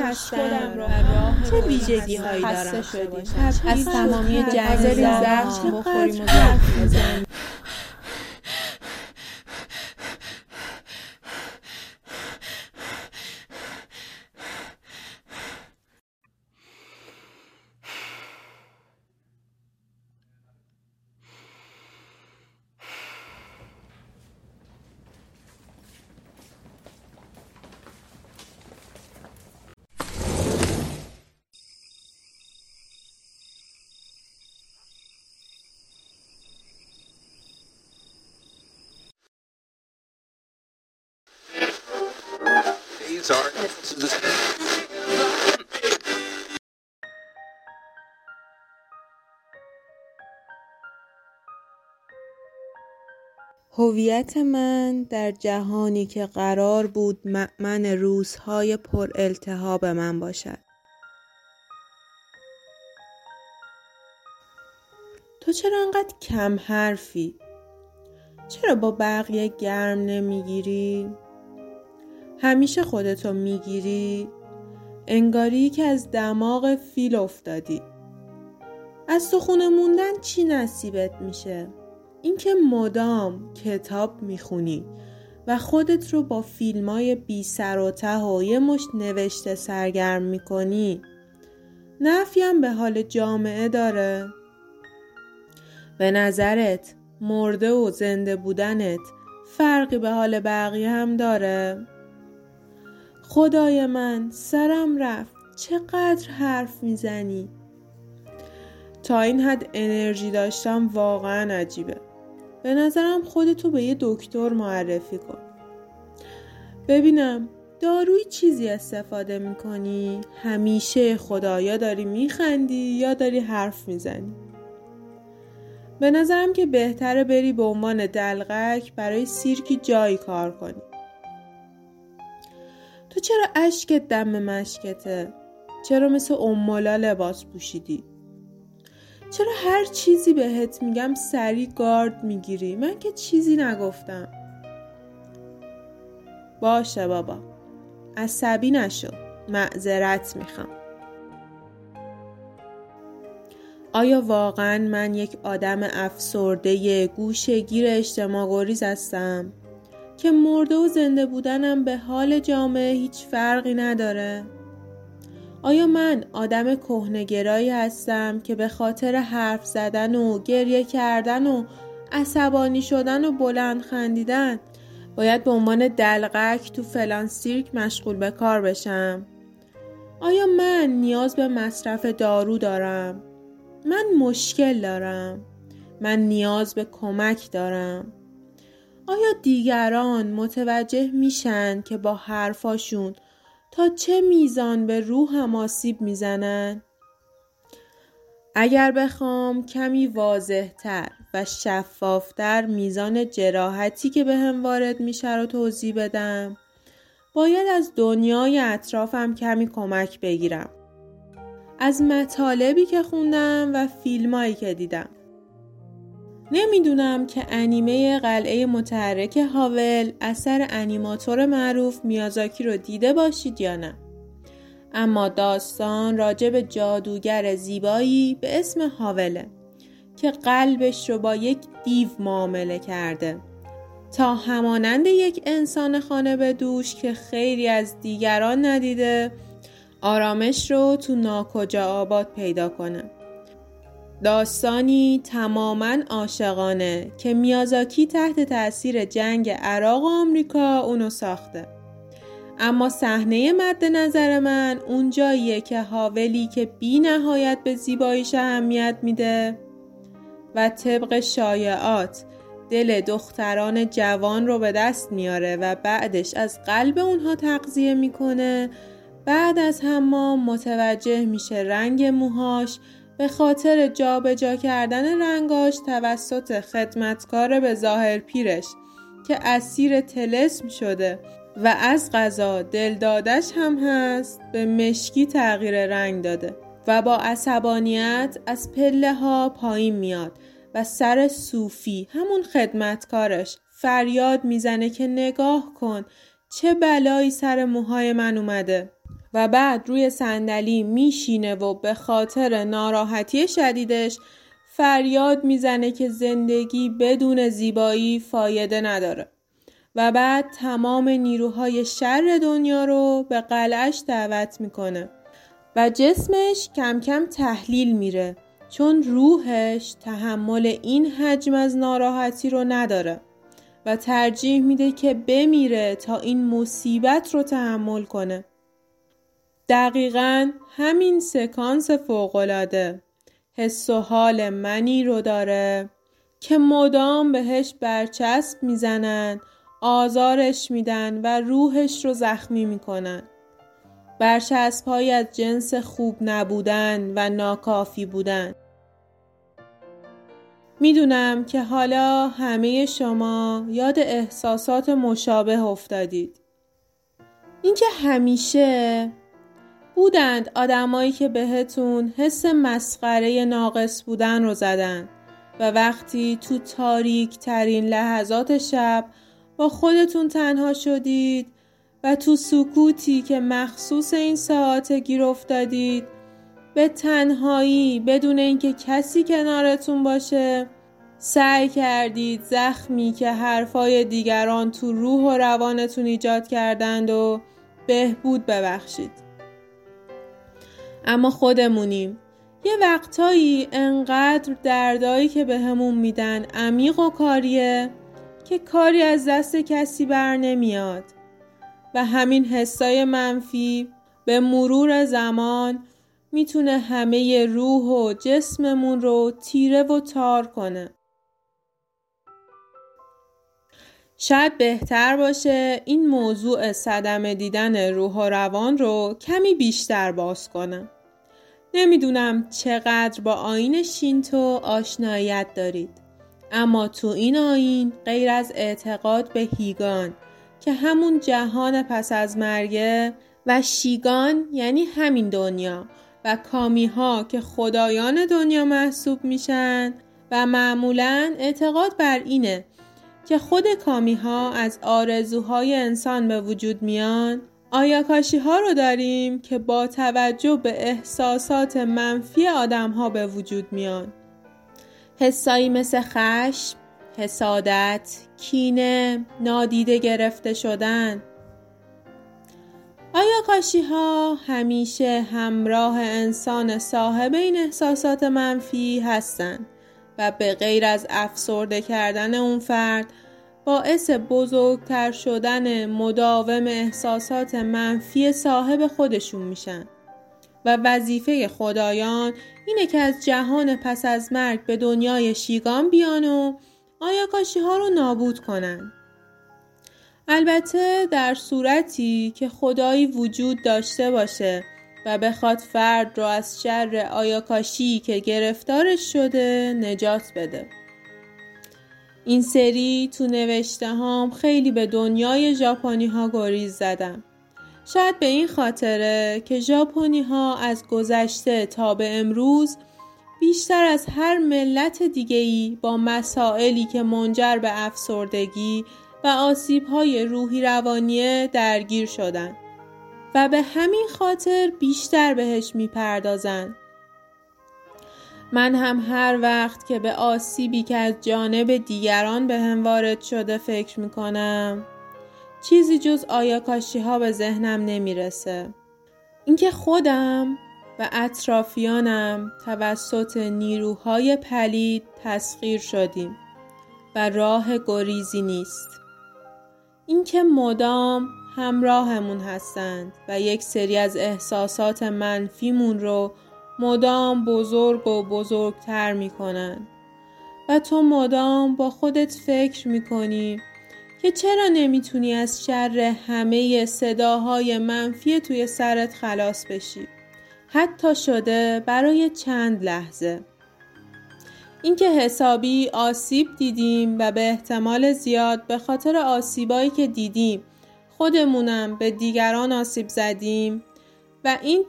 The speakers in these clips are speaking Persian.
هستم چه ویژگی هایی دارم؟ از تمامی جنگ زخم بخوریم و هویت من در جهانی که قرار بود مأمن روزهای پر التهاب من باشد تو چرا انقدر کم حرفی؟ چرا با بقیه گرم نمی‌گیری؟ همیشه خودتو می‌گیری؟ انگاری که از دماغ فیل افتادی از تو خونه موندن چی نصیبت میشه؟ اینکه مدام کتاب می‌خونی و خودت رو با فیلمای بی سر و ته و یه مشت نوشته سرگرم می‌کنی نفیم به حال جامعه داره؟ به نظرت مرده و زنده بودنت فرقی به حال بقیه هم داره؟ خدای من سرم رفت چقدر حرف می‌زنی تا این حد انرژی داشتم واقعا عجیبه به نظرم خودتو به یه دکتر معرفی کن ببینم داروی چیزی استفاده می‌کنی همیشه خدایا داری میخندی یا داری حرف می‌زنی به نظرم که بهتره بری به عنوان دلغک برای سیرکی جایی کار کنی تو چرا اشکت دم مشکته؟ چرا مثل امالا لباس پوشیدی؟ چرا هر چیزی بهت میگم سری گارد می‌گیری؟ من که چیزی نگفتم باشه بابا عصبی نشو معذرت می‌خوام آیا واقعا من یک آدم افسرده گوشه گیر اجتماع گریز هستم؟ که مرده و زنده بودنم به حال جامعه هیچ فرقی نداره؟ آیا من آدم کهنگرایی هستم که به خاطر حرف زدن و گریه کردن و عصبانی شدن و بلند خندیدن باید به عنوان دلغک تو فلان سیرک مشغول به کار بشم؟ آیا من نیاز به مصرف دارو دارم؟ من مشکل دارم؟ من نیاز به کمک دارم؟ آیا دیگران متوجه میشن که با حرفاشون تا چه میزان به روحم آسیب می‌زنن؟ اگر بخوام کمی واضحتر و شفافتر میزان جراحتی که به هم وارد میشه رو توضیح بدم باید از دنیای اطرافم کمی کمک بگیرم از مطالبی که خوندم و فیلمایی که دیدم نمی‌دونم که انیمه قلعه متحرک هاول اثر انیماتور معروف میازاکی رو دیده باشید یا نه. اما داستان راجع به جادوگر زیبایی به اسم هاوله که قلبش رو با یک دیو معامله کرده. تا همانند یک انسان خانه به دوش که خیلی از دیگران ندیده آرامش رو تو ناکجا آباد پیدا کنه. داستانی تماما عاشقانه که میازاکی تحت تاثیر جنگ عراق و آمریکا اونو ساخته. اما صحنه مد نظر من اون جاییه که حاولی که بی نهایت به زیباییش اهمیت میده و طبق شایعات دل دختران جوان رو به دست میاره و بعدش از قلب اونها تغذیه می‌کنه. بعد از حمام متوجه میشه رنگ موهاش به خاطر جابجا جا کردن رنگاش توسط خدمتکار به ظاهر پیرش که اسیر تلسم شده و از غذا دلدادش هم هست به مشکی تغییر رنگ داده و با عصبانیت از پله ها پایین میاد و سر صوفی همون خدمتکارش فریاد می‌زنه که نگاه کن چه بلایی سر موهای من اومده. و بعد روی صندلی میشینه و به خاطر ناراحتی شدیدش فریاد می‌زنه که زندگی بدون زیبایی فایده نداره و بعد تمام نیروهای شر دنیا رو به قلعش دعوت می‌کنه و جسمش کم کم تحلیل میره چون روحش تحمل این حجم از ناراحتی رو نداره و ترجیح میده که بمیره تا این مصیبت رو تحمل کنه. دقیقا همین سکانس فوقلاده حس و حال منی رو داره که مدام بهش برچسب می‌زنن آزارش میدن و روحش رو زخمی می‌کنن. برچسب های از جنس خوب نبودن و ناکافی بودن. می‌دونم که حالا همه شما یاد احساسات مشابه افتادید. اینکه همیشه بودند. آدمایی که بهتون حس مسخره ناقص بودن رو زدن و وقتی تو تاریک ترین لحظات شب با خودتون تنها شدید و تو سکوتی که مخصوص این ساعت گیر افتادید به تنهایی بدون اینکه کسی کنارتون باشه سعی کردید زخمی که حرفای دیگران تو روح و روانتون ایجاد کردند و بهبود ببخشید. اما خودمونیم یه وقتایی انقدر دردایی که بهمون به میدن عمیق و کاریه که کاری از دست کسی بر نمیاد و همین حسای منفی به مرور زمان می‌تونه همه روح و جسممون رو تیره و تار کنه. شاید بهتر باشه این موضوع صدمه دیدن روح و روان رو کمی بیشتر باز کنم. نمی‌دونم چقدر با آین شینتو آشنایت دارید. اما تو این آین غیر از اعتقاد به هیگان که همون جهان پس از مرگه و شیگان یعنی همین دنیا و کامی ها که خدایان دنیا محسوب میشن و معمولا اعتقاد بر اینه که خود کامی ها از آرزوهای انسان به وجود میان آیاکاشی ها رو داریم که با توجه به احساسات منفی آدم ها به وجود میان. حسایی مثل خشم، حسادت، کینه، نادیده گرفته شدن. آیا کاشی ها همیشه همراه انسان صاحب این احساسات منفی هستند و به غیر از افسرده کردن اون فرد باعث بزرگتر شدن مداوم احساسات منفی صاحب خودشون میشن و وظیفه خدایان اینه که از جهان پس از مرگ به دنیای شیگان بیان و آیاکاشی ها رو نابود کنن. البته در صورتی که خدایی وجود داشته باشه و بخواد فرد رو از شر آیاکاشی که گرفتارش شده نجات بده. این سری تو نوشته هام خیلی به دنیای ژاپنی ها گریز زدم. شاید به این خاطره که ژاپنی ها از گذشته تا به امروز بیشتر از هر ملت دیگه‌ای با مسائلی که منجر به افسردگی و آسیب‌های روحی روانی درگیر شدند و به همین خاطر بیشتر بهش می‌پردازند. من هم هر وقت که به آسیبی که از جانب دیگران به هم وارد شده فکر می‌کنم چیزی جز آیاکاشی ها به ذهنم نمی‌رسه. اینکه خودم و اطرافیانم توسط نیروهای پلید تسخیر شدیم و راه گریزی نیست. اینکه مدام همراهمون هستند و یک سری از احساسات منفیمون رو مدام بزرگ و بزرگتر می‌کنن. و تو مدام با خودت فکر می‌کنی که چرا نمی‌تونی از شر همه صداهای منفی توی سرت خلاص بشی؟ حتی شده برای چند لحظه. اینکه حسابی آسیب دیدیم و به احتمال زیاد به خاطر آسیبایی که دیدیم خودمونم به دیگران آسیب زدیم و این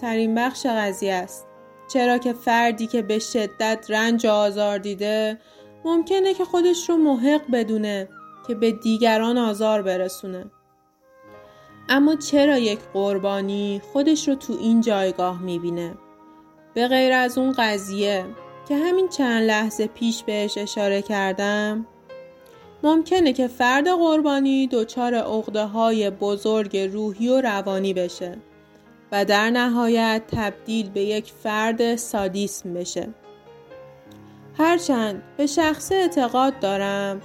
ترین بخش قضیه است چرا که فردی که به شدت رنج و آزار دیده ممکنه که خودش رو محق بدونه که به دیگران آزار برسونه اما چرا یک قربانی خودش رو تو این جایگاه می‌بینه؟ به غیر از اون قضیه که همین چند لحظه پیش بهش اشاره کردم ممکنه که فرد قربانی دچار عقده های بزرگ روحی و روانی بشه و در نهایت تبدیل به یک فرد سادیسم بشه. هرچند به شخص اعتقاد دارم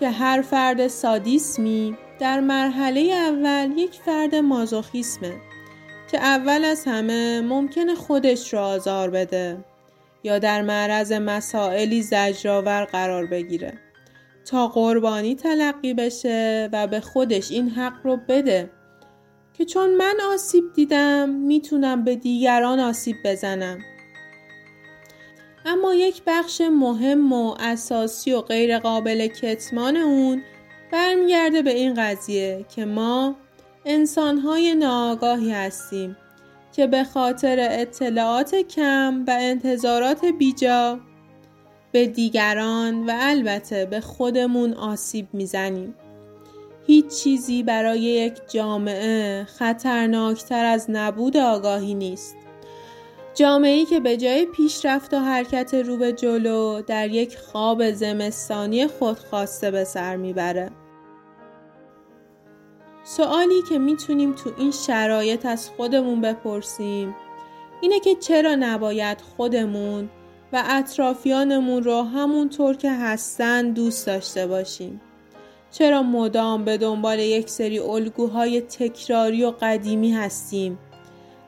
که هر فرد سادیسمی در مرحله اول یک فرد مازوخیسمه که اول از همه ممکنه خودش را آزار بده یا در معرض مسائلی زجرآور قرار بگیره تا قربانی تلقی بشه و به خودش این حق رو بده. که چون من آسیب دیدم می‌تونم به دیگران آسیب بزنم. اما یک بخش مهم و اساسی و غیر قابل کتمان اون برمیگرده به این قضیه که ما انسانهای ناآگاهی هستیم که به خاطر اطلاعات کم و انتظارات بیجا به دیگران و البته به خودمون آسیب می‌زنیم. هیچ چیزی برای یک جامعه خطرناکتر از نبود آگاهی نیست. جامعه‌ای که به جای پیشرفت و حرکت رو به جلو در یک خواب زمستانی خودخواسته به سر می‌بره. سوالی که می‌تونیم تو این شرایط از خودمون بپرسیم اینه که چرا نباید خودمون و اطرافیانمون رو همونطور که هستن دوست داشته باشیم. چرا مدام به دنبال یک سری الگوهای تکراری و قدیمی هستیم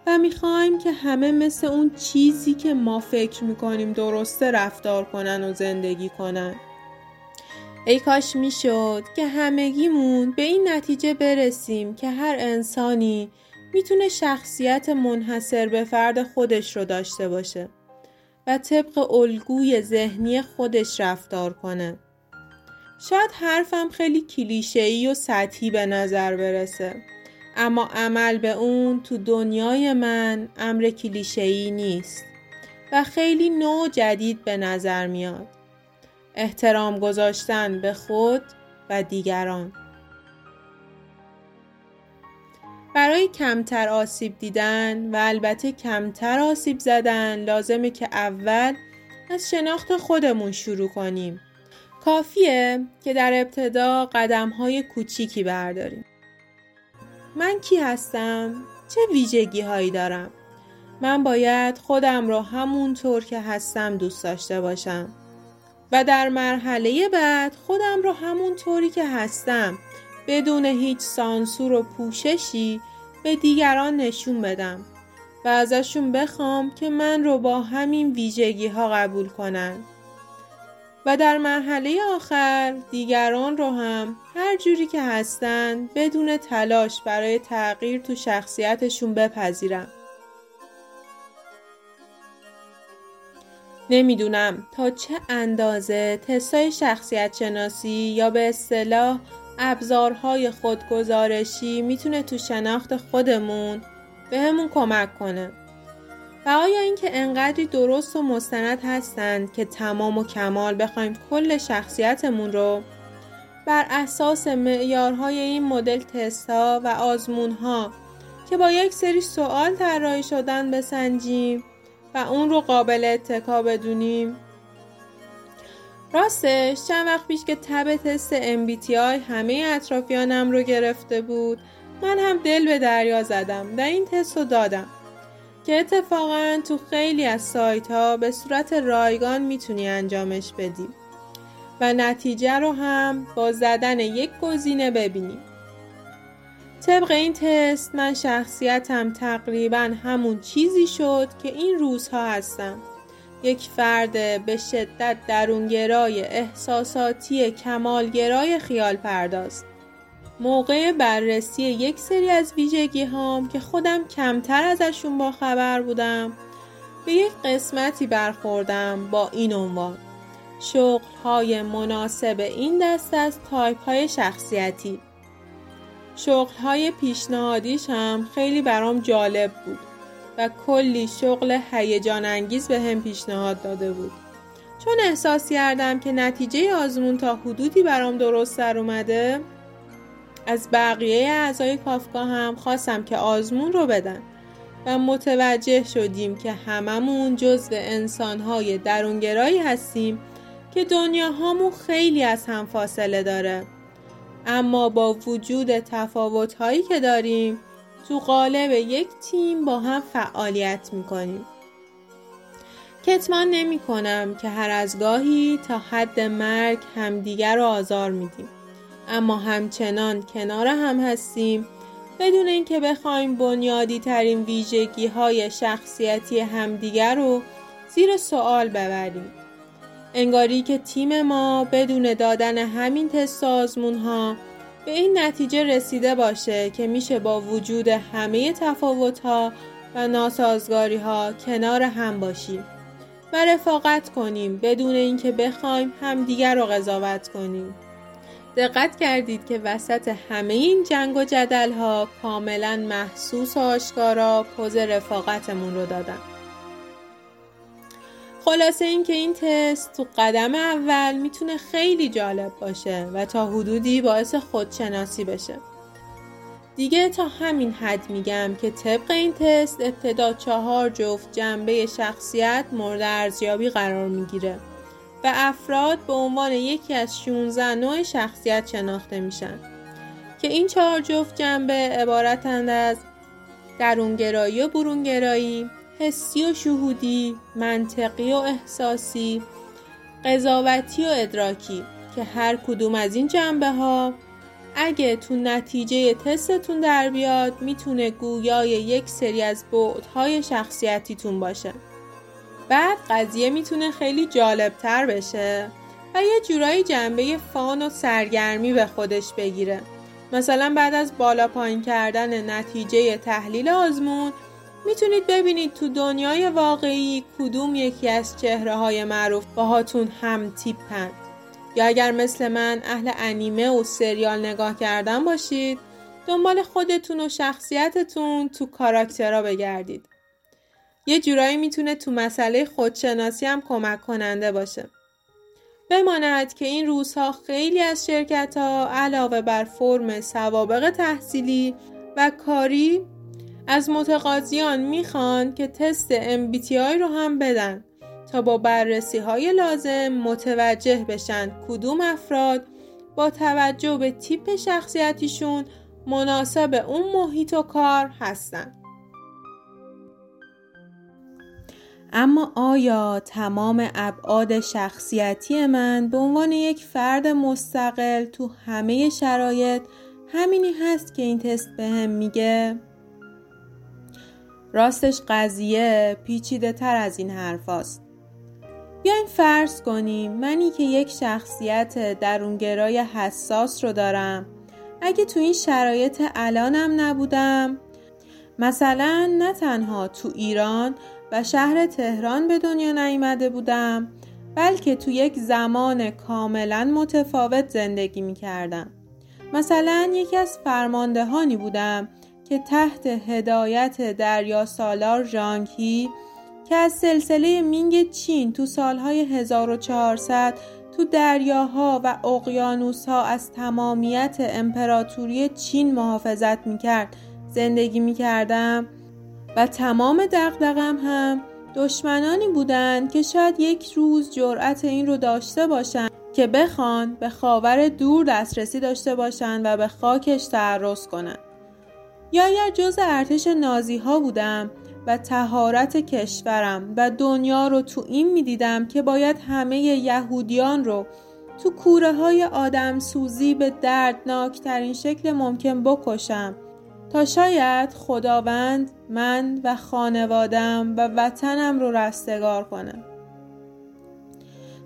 و می‌خوایم که همه مثل اون چیزی که ما فکر می‌کنیم درسته رفتار کنن و زندگی کنن؟ ای کاش می‌شد که همگیمون به این نتیجه برسیم که هر انسانی می‌تونه شخصیت منحصر به فرد خودش رو داشته باشه. و طبق الگوی ذهنی خودش رفتار کنه. شاید حرفم خیلی کلیشه‌ای و سطحی به نظر برسه اما عمل به اون تو دنیای من امر کلیشه‌ای نیست و خیلی نوع جدید به نظر میاد. احترام گذاشتن به خود و دیگران برای کمتر آسیب دیدن و البته کمتر آسیب زدن لازمه که اول از شناخت خودمون شروع کنیم کافیه که در ابتدا قدم های کوچیکی برداریم من کی هستم؟ چه ویژگی هایی دارم؟ من باید خودم را همونطور که هستم دوست داشته باشم و در مرحله بعد خودم رو همون طوری که هستم بدون هیچ سانسور و پوششی به دیگران نشون بدم و ازشون بخوام که من رو با همین ویژگی ها قبول کنن. و در مرحله آخر دیگران رو هم هر جوری که هستن بدون تلاش برای تغییر تو شخصیتشون بپذیرم. نمی‌دونم تا چه اندازه تستای شخصیت شناسی یا به اصطلاح ابزارهای خودگزارشی می‌تونه تو شناخت خودمون به همون کمک کنه. و آیا اینکه انقدری درست و مستند هستند که تمام و کمال بخوایم کل شخصیتمون رو بر اساس معیارهای این مدل تستا و آزمونها که با یک سری سوال طراحی شدن بسنجیم و اون رو قابل اتکا بدونیم راستش چند وقت پیش که تب تست MBTI همه اطرافیانم رو گرفته بود من هم دل به دریا زدم و این تست رو دادم. که اتفاقا تو خیلی از سایت ها به صورت رایگان می‌تونی انجامش بدی. و نتیجه رو هم با زدن یک گزینه ببینیم طبق این تست من شخصیتم تقریبا همون چیزی شد که این روزها هستم. یک فرد به شدت درونگرای احساساتی کمالگرای خیال پرداز. موقع بررسی یک سری از ویژگی هام که خودم کمتر ازشون با خبر بودم به یک قسمتی برخوردم با این عنوان. شغل های مناسب این دست از تایپ های شخصیتی. شغل های پیشنهادیش هم خیلی برام جالب بود. و کلی شغل هیجان انگیز به هم پیشنهاد داده بود. چون احساس کردم که نتیجه آزمون تا حدودی برام درست در اومده از بقیه اعضای کافکا هم خواستم که آزمون رو بدن و متوجه شدیم که هممون جزو انسانهای درونگرایی هستیم که دنیاهامون خیلی از هم فاصله داره. اما با وجود تفاوتهایی که داریم تو قالب یک تیم با هم فعالیت می‌کنیم. کتمان نمی کنم که هر از گاهی تا حد مرگ همدیگر رو آزار میدیم. اما همچنان کنار هم هستیم. بدون اینکه بخوایم بنیادی ترین ویژگی های شخصیتی همدیگر رو زیر سوال ببریم. انگاری که تیم ما بدون دادن همین تست آزمون ها به این نتیجه رسیده باشه که میشه با وجود همه تفاوت ها و ناسازگاری ها کنار هم باشیم و رفاقت کنیم بدون اینکه بخوایم همدیگر رو قضاوت کنیم. دقت کردید که وسط همه این جنگ و جدل ها کاملا محسوس و آشکارا پوز رفاقتمون رو دادم خلاصه این که این تست تو قدم اول می‌تونه خیلی جالب باشه و تا حدودی باعث خودشناسی بشه. دیگه تا همین حد میگم که طبق این تست ابتدا چهار جفت جنبه شخصیت مورد ارزیابی قرار می‌گیره و افراد به عنوان یکی از 16 نوع شخصیت شناخته میشن که این چهار جفت جنبه عبارتند از درونگرایی و برونگرایی حسی و شهودی منطقی و احساسی قضاوتی و ادراکی که هر کدوم از این جنبه ها اگه تو نتیجه تستتون در بیاد می‌تونه گویای یک سری از بعدهای شخصیتیتون باشه. بعد قضیه می‌تونه خیلی جالبتر بشه و یه جورایی جنبه فان و سرگرمی به خودش بگیره. مثلا بعد از بالا پایین کردن نتیجه تحلیل آزمون می‌تونید ببینید تو دنیای واقعی کدوم یکی از چهره های معروف باهاتون هم تیپن. یا اگر مثل من اهل انیمه و سریال نگاه کردن باشید دنبال خودتون و شخصیتتون تو کاراکترها بگردید. یه جورایی می‌تونه تو مسئله خودشناسی هم کمک کننده باشه. بماند که این روزها خیلی از شرکت ها علاوه بر فرم سوابق تحصیلی و کاری از متقاضیان می‌خوان که تست MBTI رو هم بدن تا با بررسی های لازم متوجه بشن کدوم افراد با توجه به تیپ شخصیتیشون مناسب اون محیط و کار هستن. اما آیا تمام ابعاد شخصیتی من به عنوان یک فرد مستقل تو همه شرایط همینی هست که این تست به میگه؟ راستش قضیه پیچیده تر از این حرف است. بیاین فرض کنیم منی که یک شخصیت درونگرای حساس رو دارم اگه تو این شرایط الانم نبودم مثلا نه تنها تو ایران و شهر تهران به دنیا نیامده بودم بلکه تو یک زمان کاملا متفاوت زندگی می کردم. مثلا یکی از فرماندهانی بودم که تحت هدایت دریا سالار ژانگهی که از سلسله مینگ چین تو سالهای 1400 تو دریاها و اقیانوسها از تمامیت امپراتوری چین محافظت می‌کرد زندگی می‌کردم و تمام دقدقم هم دشمنانی بودند که شاید یک روز جرأت این رو داشته باشند که بخوان به خاور دور دسترسی داشته باشند و به خاکش تعرض کنند. یا اگر جز ارتش نازی ها بودم و تهارت کشورم و دنیا رو تو این می‌دیدم که باید همه یهودیان رو تو کوره های آدم سوزی به دردناکترین شکل ممکن بکشم. تا شاید خداوند من و خانوادم و وطنم رو رستگار کنم.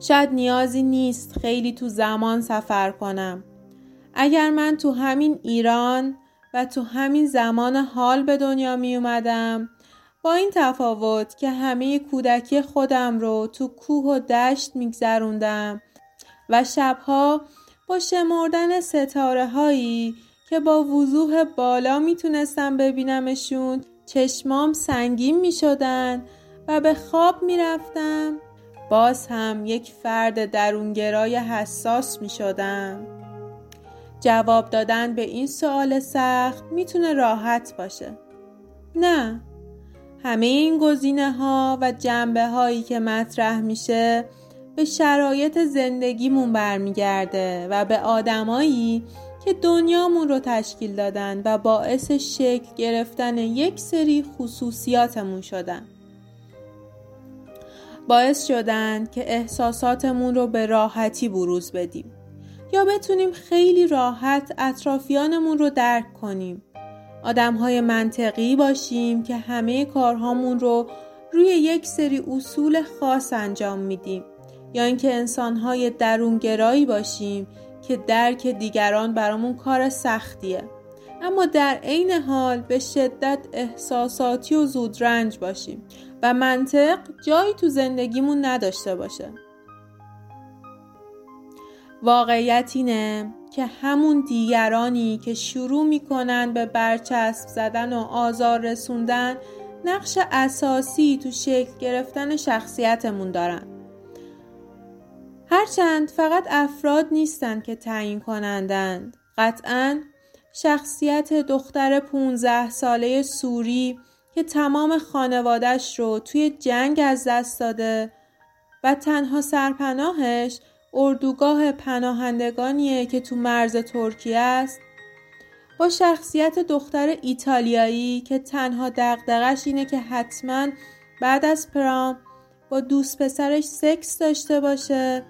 شاید نیازی نیست خیلی تو زمان سفر کنم. اگر من تو همین ایران و تو همین زمان حال به دنیا می اومدم. با این تفاوت که همه کودکی خودم رو تو کوه و دشت میگذروندم و شبها با شمردن ستاره هایی که با وضوح بالا می‌تونستم ببینمشون چشمام سنگین می‌شدن و به خواب می‌رفتم. باز هم یک فرد درونگرای حساس می‌شدم. جواب دادن به این سوال سخت می‌تونه راحت باشه. نه. همه این گزینه ها و جنبه هایی که مطرح میشه به شرایط زندگیمون برمیگرده و به آدمایی که دنیامون رو تشکیل دادن و باعث شکل گرفتن یک سری خصوصیاتمون شدن. باعث شدن که احساساتمون رو به راحتی بروز بدیم. یا بتونیم خیلی راحت اطرافیانمون رو درک کنیم. آدم های منطقی باشیم که همه کارهامون رو روی یک سری اصول خاص انجام میدیم. یا اینکه انسان های درونگرایی باشیم که درک دیگران برامون کار سختیه. اما در عین حال به شدت احساساتی و زودرنج باشیم و منطق جایی تو زندگیمون نداشته باشه. واقعیت اینه که همون دیگرانی که شروع می‌کنن به برچسب زدن و آزار رسوندن نقش اساسی تو شکل گرفتن شخصیتمون دارن. هرچند فقط افراد نیستن که تعیین کنندند قطعا شخصیت دختر 15 ساله سوری که تمام خانوادش رو توی جنگ از دست داده و تنها سرپناهش اردوگاه پناهندگانیه که تو مرز ترکیه است. با شخصیت دختر ایتالیایی که تنها دقدقش اینه که حتما بعد از پرام با دوست پسرش سکس داشته باشه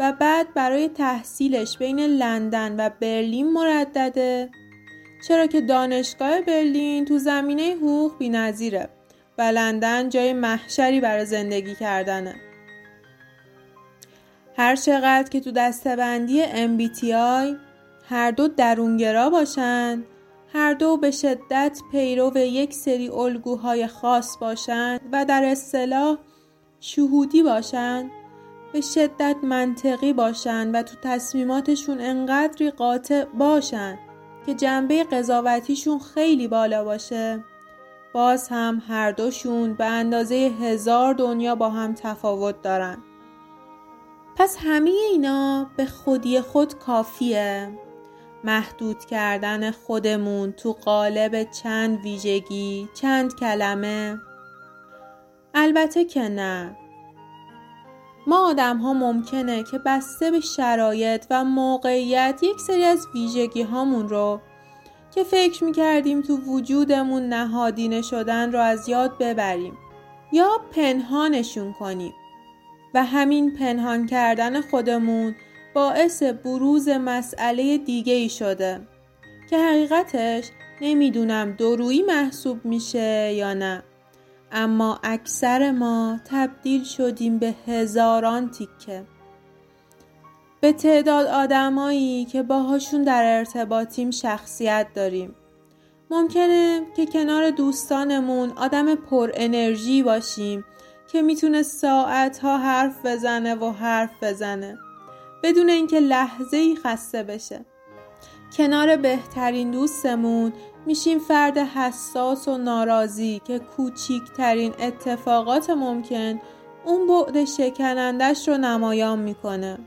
و بعد برای تحصیلش بین لندن و برلین مردده. چرا که دانشگاه برلین تو زمینه حقوق نظیره و لندن جای محشری برای زندگی کردنه. هر چقدر که تو دستبندی MBTI هر دو درونگرا باشند هر دو به شدت پیرو یک سری الگوهای خاص باشند و در اصطلاح شهودی باشند به شدت منطقی باشند و تو تصمیماتشون انقدری قاطع باشند که جنبه قضاوتیشون خیلی بالا باشه. باز هم هر دوشون به اندازه هزار دنیا با هم تفاوت دارن. پس همه اینا به خودی خود کافیه. محدود کردن خودمون تو قالب چند ویژگی چند کلمه. البته که نه. ما آدم ها ممکنه که بسته به شرایط و موقعیت یک سری از ویژگی هامون رو که فکر می‌کردیم تو وجودمون نهادینه شدن رو از یاد ببریم یا پنهانشون کنیم. و همین پنهان کردن خودمون باعث بروز مسئله دیگه ای شده که حقیقتش نمی‌دونم درویی محسوب میشه یا نه. اما اکثر ما تبدیل شدیم به هزاران تیکه. به تعداد آدمایی که باهاشون در ارتباطیم شخصیت داریم. ممکنه که کنار دوستانمون آدم پر انرژی باشیم که می‌تونه ساعت ها حرف بزنه و حرف بزنه. بدون اینکه لحظه ای خسته بشه. کنار بهترین دوستمون میشیم فرد حساس و ناراضی که کوچیکترین اتفاقات ممکن اون بعد شکنندش رو نمایان می‌کنه.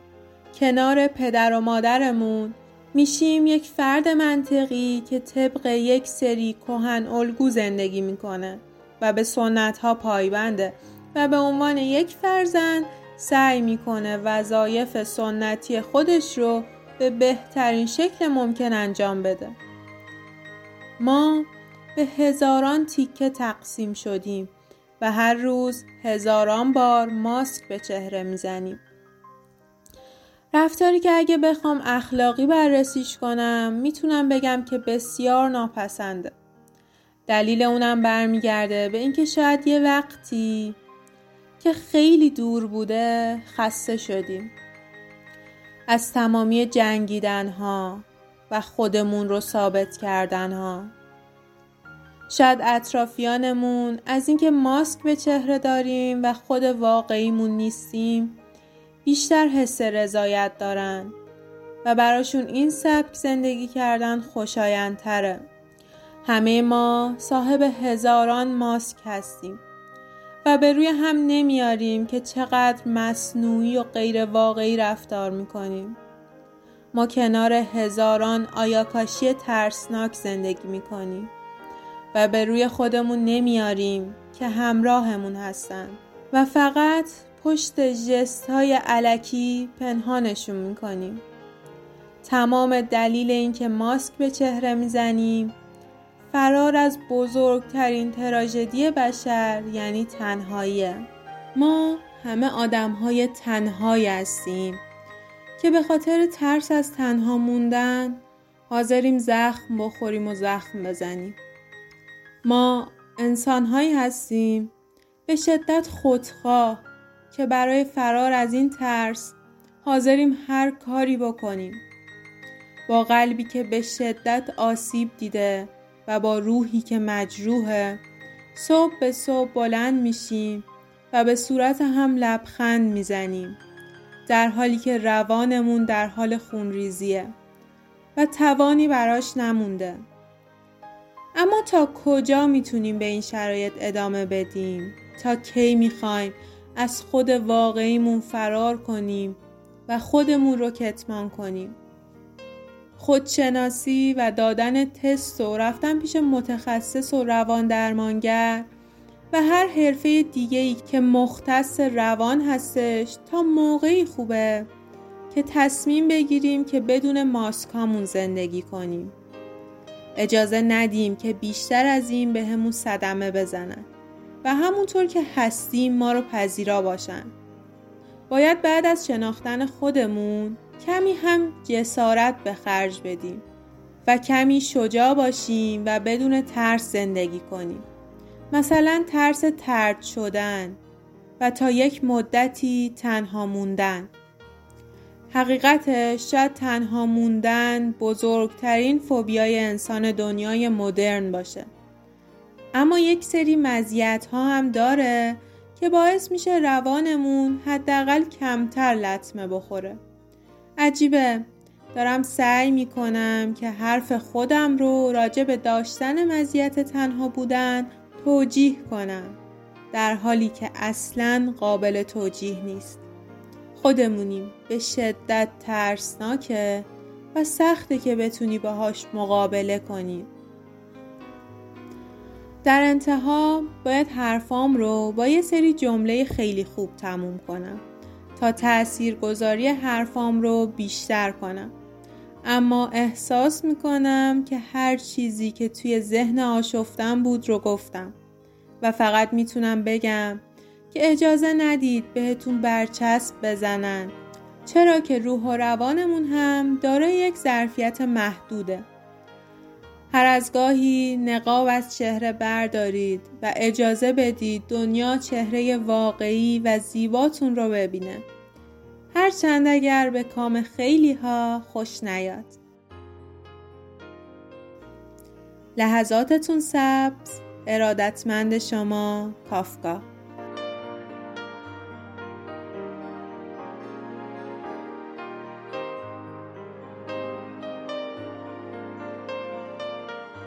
کنار پدر و مادرمون میشیم یک فرد منطقی که طبق یک سری کهن الگو زندگی می‌کنه و به سنت ها پایبنده. و به عنوان یک فرزند سعی می‌کنه وظایف سنتی خودش رو به بهترین شکل ممکن انجام بده. ما به هزاران تیکه تقسیم شدیم و هر روز هزاران بار ماسک به چهره می‌زنیم. رفتاری که اگه بخوام اخلاقی بررسیش کنم می‌تونم بگم که بسیار ناپسنده. دلیل اونم برمیگرده به اینکه شاید یه وقتی که خیلی دور بوده خسته شدیم. از تمامی جنگیدن ها و خودمون رو ثابت کردن ها. شاید اطرافیانمون از اینکه ماسک به چهره داریم و خود واقعیمون نیستیم بیشتر حس رضایت دارن و براشون این سبک زندگی کردن خوشایندتره. همه ما صاحب هزاران ماسک هستیم و به روی هم نمیاریم که چقدر مصنوعی و غیر واقعی رفتار می‌کنیم. ما کنار هزاران آیاکاشی ترسناک زندگی می‌کنیم و به روی خودمون نمیاریم که همراهمون هستن و فقط پشت جست های علکی پنهانشون می‌کنیم تمام دلیل اینکه ماسک به چهره می‌زنیم فرار از بزرگترین تراژدی بشر یعنی تنهاییه. ما همه آدم های تنهایی هستیم که به خاطر ترس از تنها موندن حاضریم زخم بخوریم و زخم بزنیم. ما انسان هایی هستیم به شدت خودخواه که برای فرار از این ترس حاضریم هر کاری بکنیم. با قلبی که به شدت آسیب دیده و با روحی که مجروحه. صبح به صبح بلند میشیم و به صورت هم لبخند می‌زنیم در حالی که روانمون در حال خونریزیه و توانی براش نمونده. اما تا کجا می‌تونیم به این شرایط ادامه بدیم؟ تا کی می‌خوایم از خود واقعیمون فرار کنیم و خودمون رو کتمان کنیم؟ خودشناسی و دادن تست و رفتن پیش متخصص و روان درمانگر و هر حرفه دیگه ای که مختص روان هستش تا موقعی خوبه که تصمیم بگیریم که بدون ماسکامون زندگی کنیم. اجازه ندیم که بیشتر از این به همون صدمه بزنن و همونطور که هستیم ما رو پذیرا باشن. باید بعد از شناختن خودمون کمی هم جسارت به خرج بدیم و کمی شجاع باشیم و بدون ترس زندگی کنیم. مثلا ترس ترد شدن و تا یک مدتی تنها موندن. حقیقتش شاید تنها موندن بزرگترین فوبیای انسان دنیای مدرن باشه. اما یک سری مزیت ها هم داره که باعث میشه روانمون حداقل کمتر لطمه بخوره. عجیبه. دارم سعی می‌کنم که حرف خودم رو راجع به داشتن مزیت تنها بودن توجیه کنم در حالی که اصلا قابل توجیه نیست. خودمونیم. به شدت ترسناکه و سخته که بتونی باهاش مقابله کنی. در انتها باید حرفام رو با یه سری جمله خیلی خوب تموم کنم. تا تأثیر گذاری حرفام رو بیشتر کنم. اما احساس می‌کنم که هر چیزی که توی ذهن آشفتم بود رو گفتم. و فقط می‌تونم بگم که اجازه ندید بهتون برچسب بزنن. چرا که روح و روانمون هم داره یک ظرفیت محدوده. هر از گاهی نقاب از چهره بردارید و اجازه بدید دنیا چهره واقعی و زیباتون رو ببینه. هرچند اگر به کام خیلی ها خوش نیاد. لحظاتتون سبز ارادتمند شما کافکا.